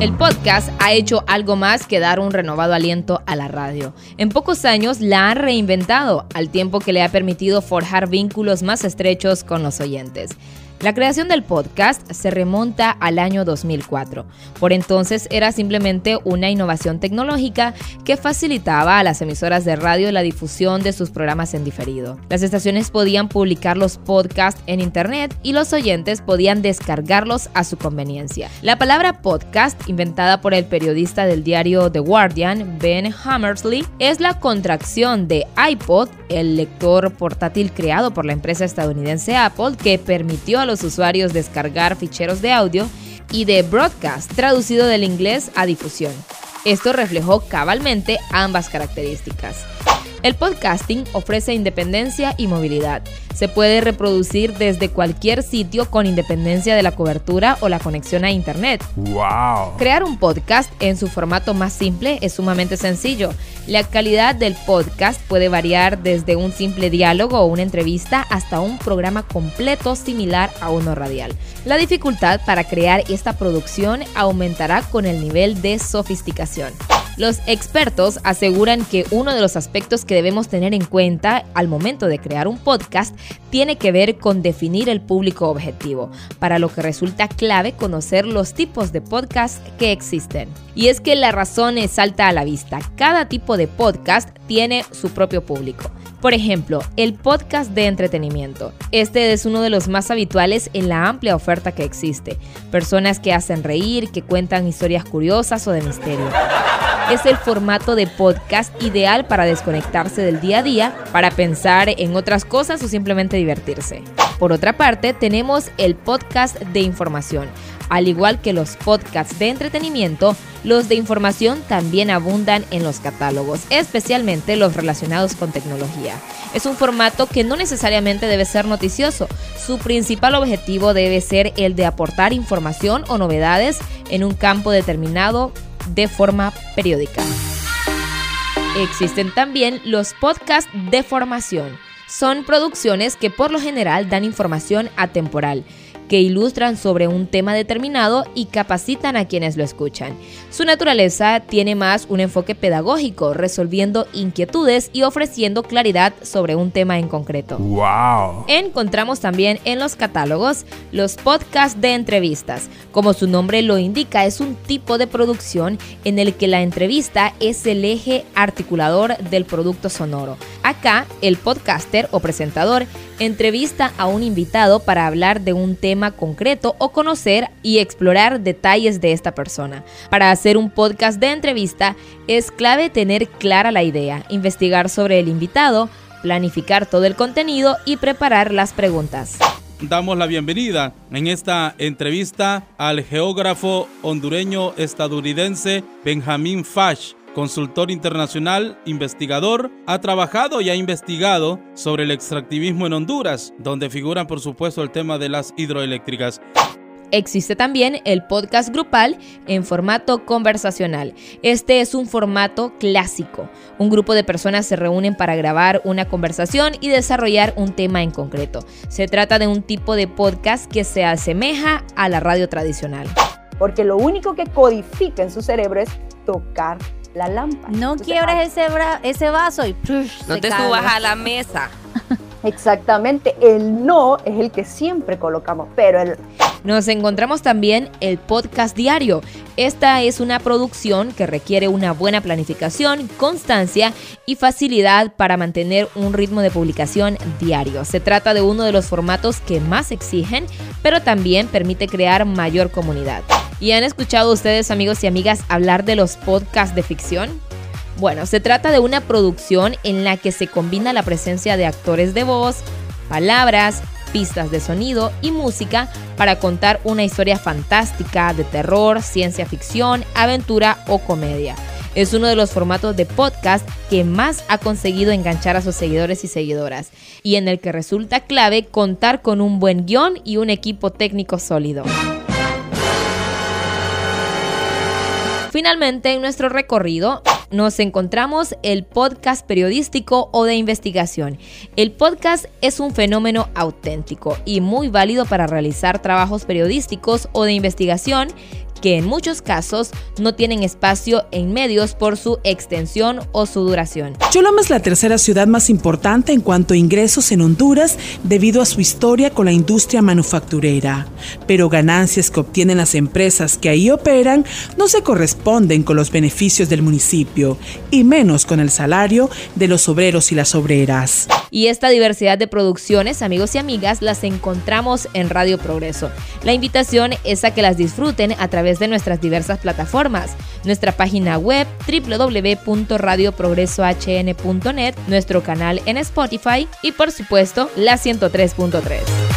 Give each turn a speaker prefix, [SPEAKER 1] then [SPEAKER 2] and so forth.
[SPEAKER 1] El podcast ha hecho algo más que dar un renovado aliento a la radio. En pocos años la ha reinventado, al tiempo que le ha permitido forjar vínculos más estrechos con los oyentes. La creación del podcast se remonta al año 2004. Por entonces era simplemente una innovación tecnológica que facilitaba a las emisoras de radio la difusión de sus programas en diferido. Las estaciones podían publicar los podcasts en internet y los oyentes podían descargarlos a su conveniencia. La palabra podcast, inventada por el periodista del diario The Guardian, Ben Hammersley, es la contracción de iPod, el lector portátil creado por la empresa estadounidense Apple que permitió a los usuarios descargar ficheros de audio y de broadcast, traducido del inglés a difusión. Esto reflejó cabalmente ambas características. El podcasting ofrece independencia y movilidad. Se puede reproducir desde cualquier sitio con independencia de la cobertura o la conexión a Internet.
[SPEAKER 2] ¡Wow!
[SPEAKER 1] Crear un podcast en su formato más simple es sumamente sencillo. La calidad del podcast puede variar desde un simple diálogo o una entrevista hasta un programa completo similar a uno radial. La dificultad para crear esta producción aumentará con el nivel de sofisticación. Los expertos aseguran que uno de los aspectos que debemos tener en cuenta al momento de crear un podcast tiene que ver con definir el público objetivo, para lo que resulta clave conocer los tipos de podcast que existen. Y es que la razón salta a la vista. Cada tipo de podcast tiene su propio público. Por ejemplo, el podcast de entretenimiento. Este es uno de los más habituales en la amplia oferta que existe. Personas que hacen reír, que cuentan historias curiosas o de misterio. Es el formato de podcast ideal para desconectarse del día a día, para pensar en otras cosas o simplemente divertirse. Por otra parte, tenemos el podcast de información. Al igual que los podcasts de entretenimiento, los de información también abundan en los catálogos, especialmente los relacionados con tecnología. Es un formato que no necesariamente debe ser noticioso. Su principal objetivo debe ser el de aportar información o novedades en un campo determinado de forma periódica. Existen también los podcasts de formación. Son producciones que por lo general dan información atemporal que ilustran sobre un tema determinado y capacitan a quienes lo escuchan. Su naturaleza tiene más un enfoque pedagógico, resolviendo inquietudes y ofreciendo claridad sobre un tema en concreto.
[SPEAKER 2] ¡Wow!
[SPEAKER 1] Encontramos también en los catálogos los podcasts de entrevistas. Como su nombre lo indica, es un tipo de producción en el que la entrevista es el eje articulador del producto sonoro. Acá, el podcaster o presentador entrevista a un invitado para hablar de un tema concreto o conocer y explorar detalles de esta persona. Para hacer un podcast de entrevista es clave tener clara la idea, investigar sobre el invitado, planificar todo el contenido y preparar las preguntas.
[SPEAKER 3] Damos la bienvenida en esta entrevista al geógrafo hondureño estadounidense Benjamín Fash consultor internacional, investigador, ha trabajado y ha investigado sobre el extractivismo en Honduras, donde figuran por supuesto el tema de las hidroeléctricas.
[SPEAKER 1] Existe también el podcast grupal en formato conversacional. Este es un formato clásico. Un grupo de personas se reúnen para grabar una conversación y desarrollar un tema en concreto. Se trata de un tipo de podcast que se asemeja a la radio tradicional.
[SPEAKER 4] Porque lo único que codifica en su cerebro es tocar la lámpara.
[SPEAKER 5] No quiebres ese, ese vaso y
[SPEAKER 6] no te subas a la mesa.
[SPEAKER 4] Exactamente, el no es el que siempre colocamos, pero el...
[SPEAKER 1] Nos encontramos también el podcast diario. Esta es una producción que requiere una buena planificación, constancia y facilidad para mantener un ritmo de publicación diario. Se trata de uno de los formatos que más exigen, pero también permite crear mayor comunidad. ¿Y han escuchado ustedes, amigos y amigas, hablar de los podcasts de ficción? Bueno, se trata de una producción en la que se combina la presencia de actores de voz, palabras, pistas de sonido y música para contar una historia fantástica de terror, ciencia ficción, aventura o comedia. Es uno de los formatos de podcast que más ha conseguido enganchar a sus seguidores y seguidoras y en el que resulta clave contar con un buen guion y un equipo técnico sólido. Finalmente, en nuestro recorrido, nos encontramos el podcast periodístico o de investigación. El podcast es un fenómeno auténtico y muy válido para realizar trabajos periodísticos o de investigación que en muchos casos no tienen espacio en medios por su extensión o su duración.
[SPEAKER 2] Choloma es la tercera ciudad más importante en cuanto a ingresos en Honduras debido a su historia con la industria manufacturera, pero ganancias que obtienen las empresas que ahí operan no se corresponden con los beneficios del municipio y menos con el salario de los obreros y las obreras.
[SPEAKER 1] Y esta diversidad de producciones, amigos y amigas, las encontramos en Radio Progreso. La invitación es a que las disfruten a través de nuestras diversas plataformas, nuestra página web www.radioprogresohn.net, nuestro canal en Spotify y por supuesto la 103.3.